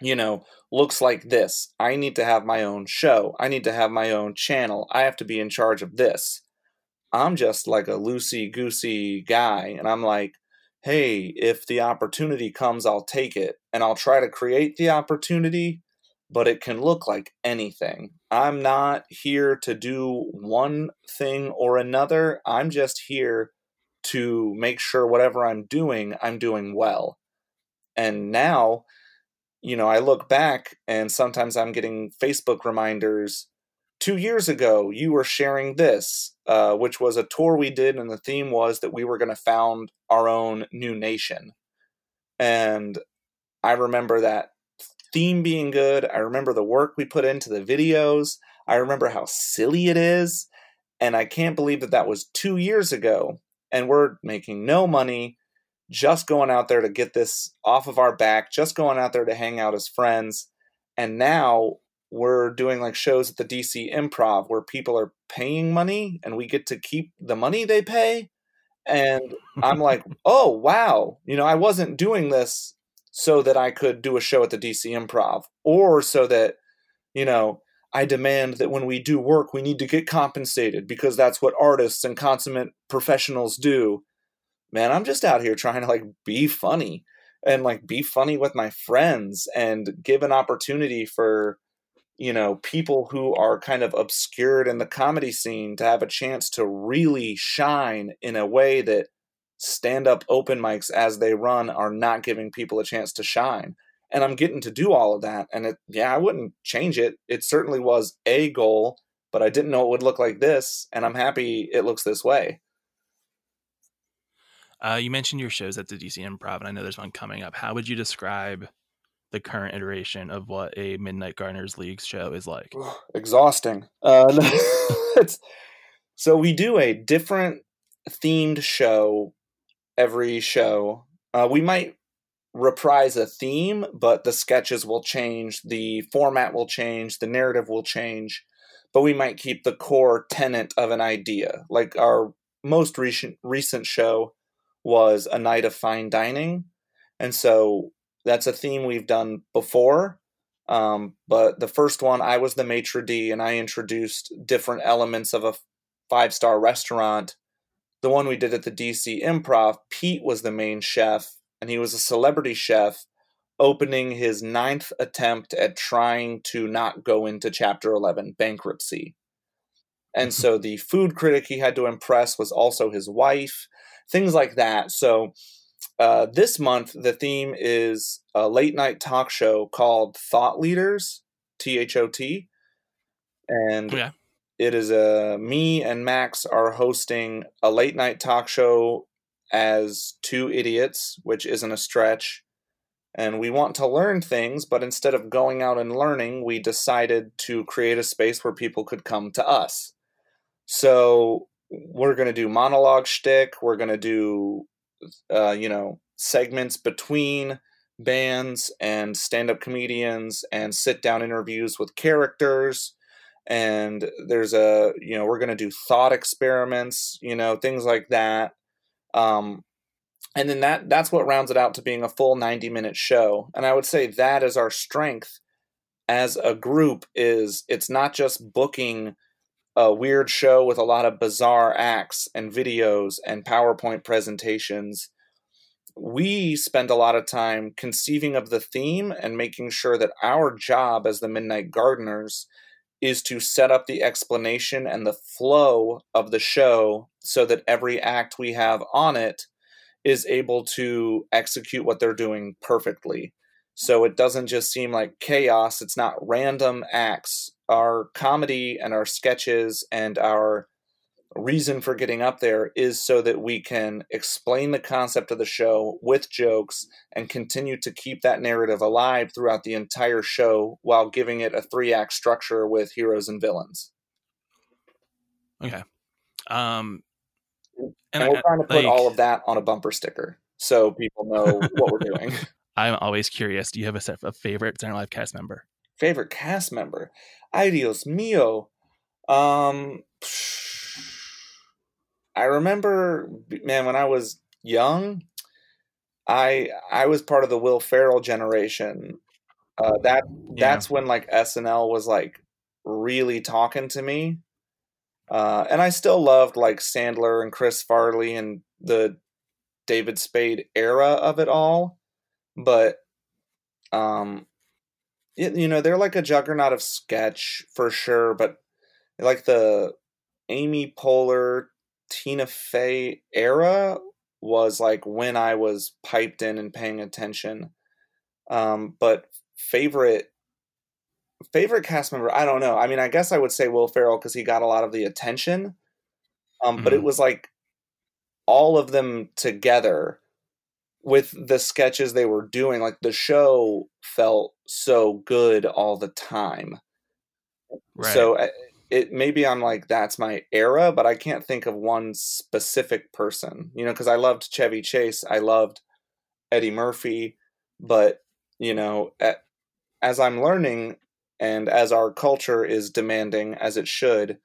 you know looks like this. I need to have my own show. I need to have my own channel. I have to be in charge of this. I'm just like a loosey goosey guy and I'm like hey, if the opportunity comes, I'll take it. And I'll try to create the opportunity but it can look like anything. I'm not here to do one thing or another. I'm just here to make sure whatever I'm doing, I'm doing well. And now, you know, I look back and sometimes I'm getting Facebook reminders. Two years ago, you were sharing this, uh, which was a tour we did, and the theme was that we were going to found our own new nation. And I remember that theme being good. I remember the work we put into the videos. I remember how silly it is. And I can't believe that that was two years ago. And we're making no money, just going out there to get this off of our back, just going out there to hang out as friends. And now we're doing like shows at the DC Improv where people are paying money and we get to keep the money they pay. and I'm like, oh wow, you know, I wasn't doing this so that I could do a show at the DC Improv or so that, you know, I demand that when we do work, we need to get compensated because that's what artists and consummate professionals do. Man, I'm just out here trying to like be funny and like be funny with my friends and give an opportunity for you know people who are kind of obscured in the comedy scene to have a chance to really shine in a way that stand up open mics as they run are not giving people a chance to shine. And i'm getting to do all of that and it yeah i wouldn't change it. It certainly was a goal but i didn't know it would look like this and i'm happy it looks this way. Uh, you mentioned your shows at the dc improv and i know there's one coming up. How would you describe the current iteration of what a Midnight Gardeners League show is like? Exhausting. Uh, so we do a different themed show every show. Uh, we might reprise a theme, but the sketches will change, the format will change, the narrative will change, but we might keep the core tenet of an idea. Like our most recent recent show was a night of fine dining, and so that's a theme we've done before. Um, but the first one, I was the maitre d, and I introduced different elements of a five star restaurant. The one we did at the DC Improv, Pete was the main chef, and he was a celebrity chef opening his ninth attempt at trying to not go into Chapter 11 bankruptcy. And so the food critic he had to impress was also his wife, things like that. So uh, this month, the theme is a late night talk show called Thought Leaders, T H O T. And yeah. it is a uh, me and Max are hosting a late night talk show as two idiots, which isn't a stretch. And we want to learn things, but instead of going out and learning, we decided to create a space where people could come to us. So we're going to do monologue shtick. We're going to do uh, you know segments between bands and stand-up comedians and sit down interviews with characters. And there's a you know we're going to do thought experiments you know things like that. Um and then that that's what rounds it out to being a full 90 minute show. And i would say that is our strength as a group is it's not just booking a weird show with a lot of bizarre acts and videos and PowerPoint presentations. We spend a lot of time conceiving of the theme and making sure that our job as the Midnight Gardeners is to set up the explanation and the flow of the show so that every act we have on it is able to execute what they're doing perfectly. So it doesn't just seem like chaos, it's not random acts our comedy and our sketches and our reason for getting up there is so that we can explain the concept of the show with jokes and continue to keep that narrative alive throughout the entire show while giving it a three act structure with heroes and villains. Okay. Um, and, and we're trying to put like, all of that on a bumper sticker so people know what we're doing. I'm always curious. Do you have a, a favorite Saturday Live cast member? Favorite cast member? Ay Dios mío. Um, I remember, man, when I was young, I I was part of the Will Ferrell generation. Uh, that yeah. that's when like SNL was like really talking to me, uh, and I still loved like Sandler and Chris Farley and the David Spade era of it all, but um, you know they're like a juggernaut of sketch for sure but like the amy poehler tina fey era was like when i was piped in and paying attention um but favorite favorite cast member i don't know i mean i guess i would say will ferrell because he got a lot of the attention um mm-hmm. but it mm-hmm. was like all of them together with the sketches they were doing like the show felt so good all the time right. so it maybe i'm like that's my era but i can't think of one specific person you know because i loved chevy chase i loved eddie murphy but you know at, as i'm learning and as our culture is demanding as it should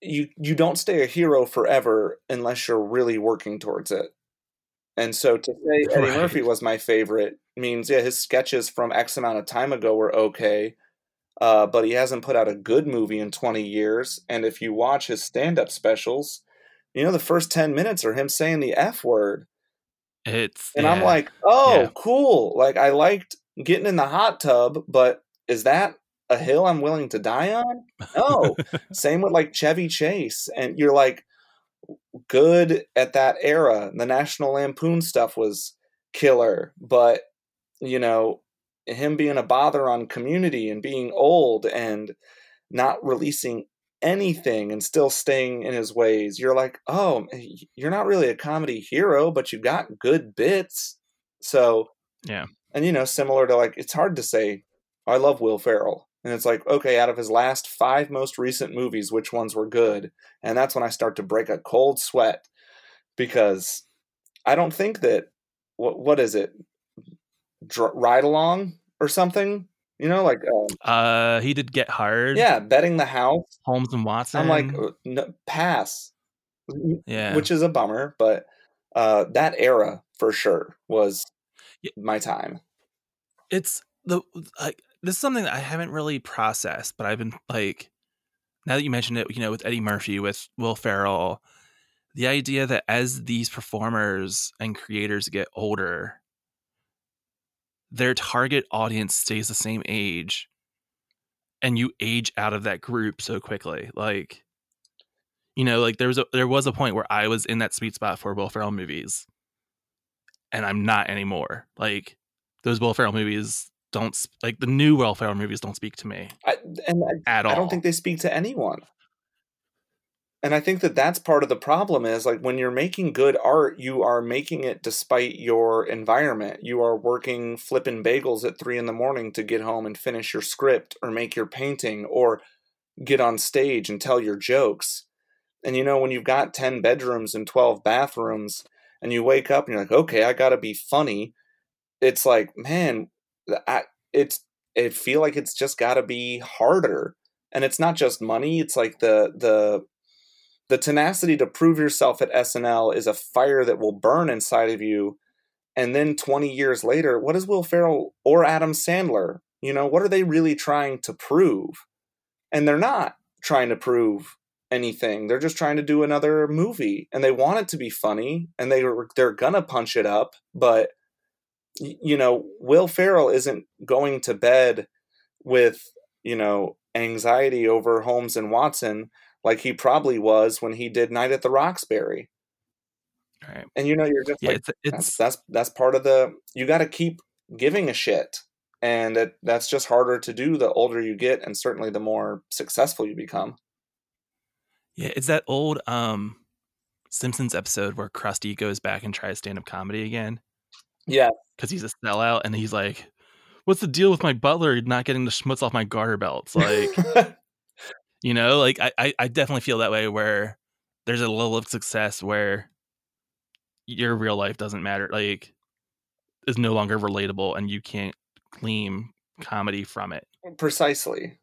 you you don't stay a hero forever unless you're really working towards it. And so to say Eddie Right. Murphy was my favorite means yeah, his sketches from X amount of time ago were okay. Uh, but he hasn't put out a good movie in 20 years. And if you watch his stand up specials, you know, the first 10 minutes are him saying the F word. It's And I'm like, oh, Yeah. cool. Like, I liked getting in the hot tub, but is that a hill I'm willing to die on? No. Same with like Chevy Chase. And you're like, good at that era. The National Lampoon stuff was killer, but, you know, him being a bother on community and being old and not releasing anything and still staying in his ways, you're like, oh, you're not really a comedy hero, but you got good bits. So, Yeah. And, you know, similar to like, it's hard to say, I love Will Ferrell. And it's like, okay, out of his last five most recent movies, which ones were good? And that's when I start to break a cold sweat because I don't think that, what, what is it? Dr- ride along or something? You know, like, uh, uh he did get hired yeah, betting the house. Holmes and Watson. I'm like, uh, no, pass. yeah. Which is a bummer, but uh, that era for sure was my time. it's the like this is something that I haven't really processed, but I've been like now that you mentioned it, you know, with Eddie Murphy, with Will Ferrell, the idea that as these performers and creators get older, their target audience stays the same age and you age out of that group so quickly. Like you know, like there was a there was a point where I was in that sweet spot for Will Ferrell movies. And I'm not anymore. Like those Will Ferrell movies don't like the new Will Ferrell movies don't speak to me I, and I, at all. I don't think they speak to anyone. And I think that that's part of the problem is like when you're making good art, you are making it despite your environment. You are working flipping bagels at three in the morning to get home and finish your script or make your painting or get on stage and tell your jokes. And you know, when you've got 10 bedrooms and 12 bathrooms and you wake up and you're like, okay, I got to be funny, it's like, man, It's, I feel like it's just got to be harder. And it's not just money, it's like the, the, the tenacity to prove yourself at SNL is a fire that will burn inside of you. And then 20 years later, what is Will Ferrell or Adam Sandler? You know, what are they really trying to prove? And they're not trying to prove anything. They're just trying to do another movie and they want it to be funny and they they're going to punch it up, but you know, Will Ferrell isn't going to bed with, you know, anxiety over Holmes and Watson like he probably was when he did Night at the Roxbury. Right. And you know, you're just Yeah, like it's that's that's that's part of the you got to keep giving a shit, and it, that's just harder to do the older you get, and certainly the more successful you become. yeah, it's that old um Simpsons episode where Krusty goes back and tries stand up comedy again Yeah, because he's a sellout and he's like, "What's the deal with my butler not getting the schmutz off my garter belts?" Like, you know, like I, I I definitely feel that way where there's a level of success where your real life doesn't matter, like is no longer relatable, and you can't glean comedy from it. precisely.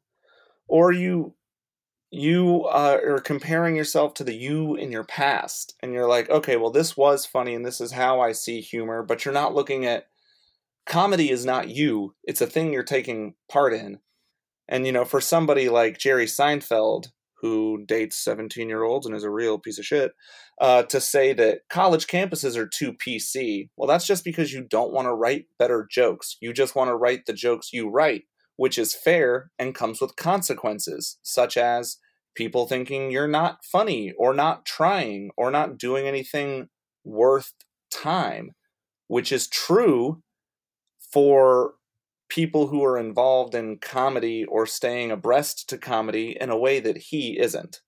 Or you you uh, are comparing yourself to the you in your past, and you're like, okay, well, this was funny, and this is how I see humor, but you're not looking at comedy is not you; it's a thing you're taking part in. And you know, for somebody like Jerry Seinfeld, who dates 17 year olds and is a real piece of shit, uh, to say that college campuses are too PC, well, that's just because you don't want to write better jokes. You just want to write the jokes you write, which is fair and comes with consequences, such as people thinking you're not funny or not trying or not doing anything worth time, which is true for people who are involved in comedy or staying abreast to comedy in a way that he isn't.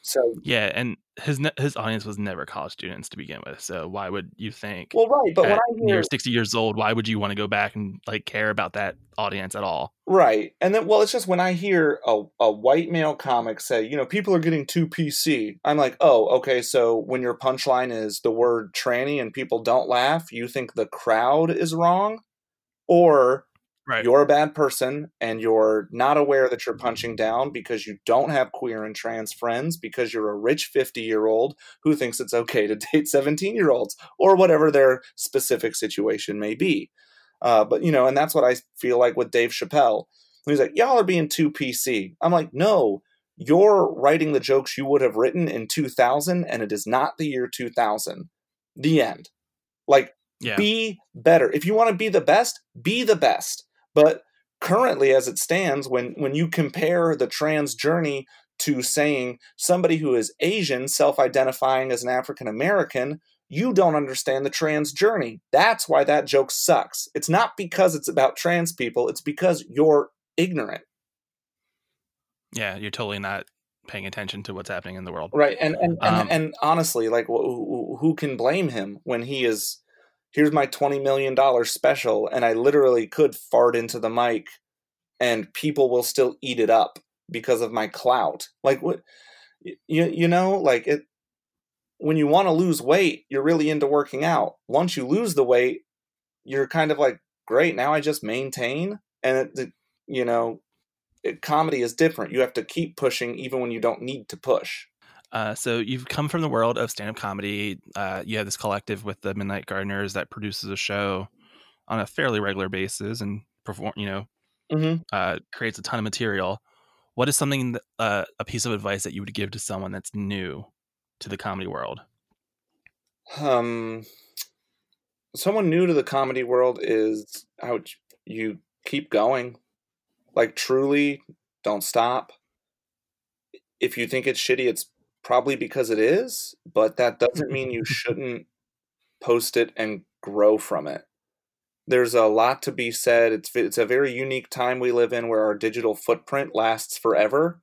So, Yeah, and his his audience was never college students to begin with. So why would you think? well, right, but when I hear you're 60 years old, why would you want to go back and like care about that audience at all? Right. And then, well, it's just when I hear a, a white male comic say, you know, people are getting too PC, I'm like, oh, okay, so when your punchline is the word tranny and people don't laugh, you think the crowd is wrong? Or Right. You're a bad person and you're not aware that you're punching down because you don't have queer and trans friends because you're a rich 50 year old who thinks it's okay to date 17 year olds or whatever their specific situation may be. Uh, but, you know, and that's what I feel like with Dave Chappelle. He's like, y'all are being too PC. I'm like, no, you're writing the jokes you would have written in 2000 and it is not the year 2000. The end. Like, Yeah. be better. If you want to be the best, be the best. But currently, as it stands, when when you compare the trans journey to saying somebody who is Asian self-identifying as an African American, you don't understand the trans journey. That's why that joke sucks. It's not because it's about trans people, it's because you're ignorant. yeah, you're totally not paying attention to what's happening in the world. Right. And and and, Um, and honestly, like wh- who, who can blame him when he is here's my 20 million dollar special and I literally could fart into the mic and people will still eat it up because of my clout. Like what you you know, like it when you want to lose weight, you're really into working out. Once you lose the weight, you're kind of like, great, now I just maintain and it, it you know, it, comedy is different. You have to keep pushing even when you don't need to push. Uh, so you've come from the world of stand-up comedy. Uh, you have this collective with the Midnight Gardeners that produces a show on a fairly regular basis and perform. You know, Mm-hmm. uh, creates a ton of material. What is something that, uh, a piece of advice that you would give to someone that's new to the comedy world? Um, someone new to the comedy world is how you keep going. Like truly, don't stop. If you think it's shitty, it's probably because it is, but that doesn't mm-hmm. mean you shouldn't post it and grow from it. There's a lot to be said. It's it's a very unique time we live in where our digital footprint lasts forever.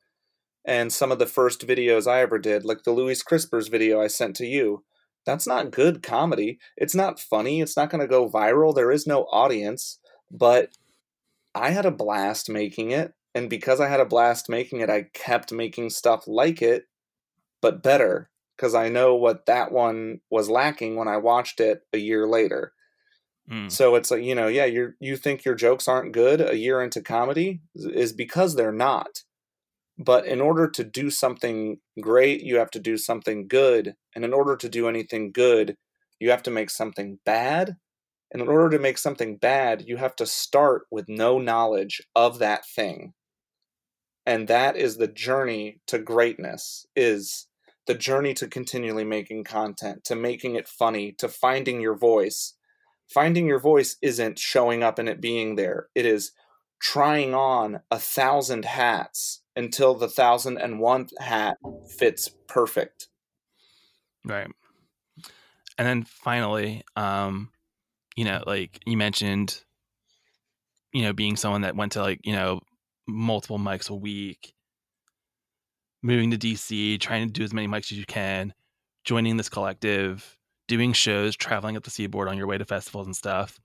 And some of the first videos I ever did, like the Louis Crispers video I sent to you, that's not good comedy. It's not funny. It's not going to go viral. There is no audience, but I had a blast making it. And because I had a blast making it, I kept making stuff like it, but better. Because I know what that one was lacking when I watched it a year later. Mm. So it's like, you know, yeah, you you think your jokes aren't good a year into comedy is because they're not. But in order to do something great, you have to do something good. And in order to do anything good, you have to make something bad. And in order to make something bad, you have to start with no knowledge of that thing. And that is the journey to greatness is the journey to continually making content, to making it funny, to finding your voice. Finding your voice isn't showing up and it being there. It is trying on a thousand hats until the thousand and one hat fits perfect. Right. And then finally, um, you know, like you mentioned, you know, being someone that went to like, you know, multiple mics a week, moving to DC, trying to do as many mics as you can, joining this collective, doing shows, traveling up the seaboard on your way to festivals and stuff.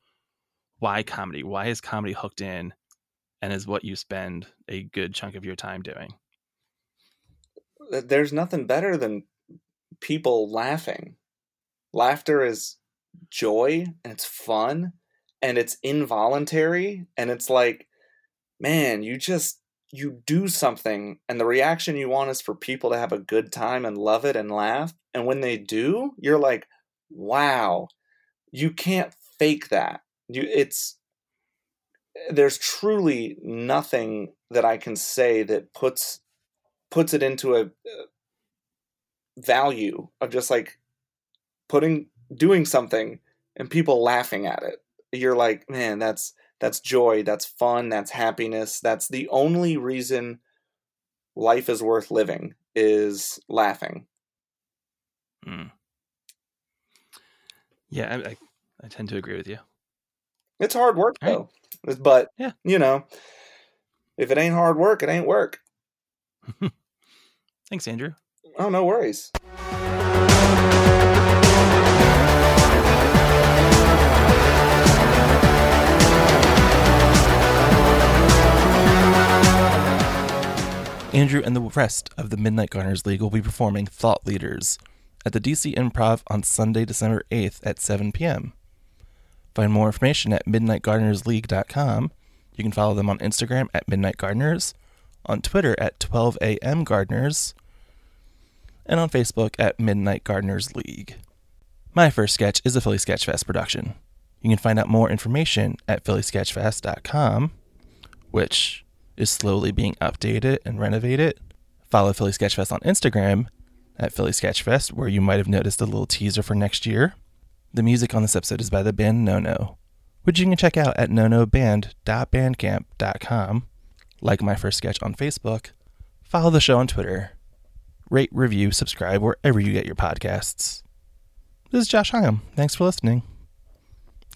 Why comedy? Why is comedy hooked in and is what you spend a good chunk of your time doing? There's nothing better than people laughing. Laughter is joy and it's fun and it's involuntary and it's like man, you just you do something and the reaction you want is for people to have a good time and love it and laugh and when they do, you're like wow. You can't fake that. You it's eh, there's truly nothing that I can say that puts puts it into a eh, value of just like putting doing something and people laughing at it you're like man that's that's joy that's fun that's happiness that's the only reason life is worth living is laughing Mm. Yeah, I, I, I tend to agree with you. it's hard work Right. though but Yeah. you know if it ain't hard work it ain't work Thanks, Andrew. oh no worries Andrew and the rest of the Midnight Gardeners League will be performing Thought Leaders at the DC Improv on Sunday, December 8th at 7 p.m. Find more information at midnightgardenersleague.com You can follow them on Instagram at Midnight Gardeners, on Twitter at 12 a.m. Gardeners, and on Facebook at Midnight Gardeners League. My First Sketch is a Philly Sketchfest production. You can find out more information at phillysketchfest.com, which is slowly being updated and renovated. Follow Philly Sketchfest on Instagram at Philly Sketchfest, where you might have noticed a little teaser for next year. The music on this episode is by the band Nono, which you can check out at nonoband.bandcamp.com. Like my first sketch on Facebook, follow the show on Twitter, rate, review, subscribe wherever you get your podcasts. This is Josh Hyam. Thanks for listening.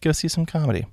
Go see some comedy.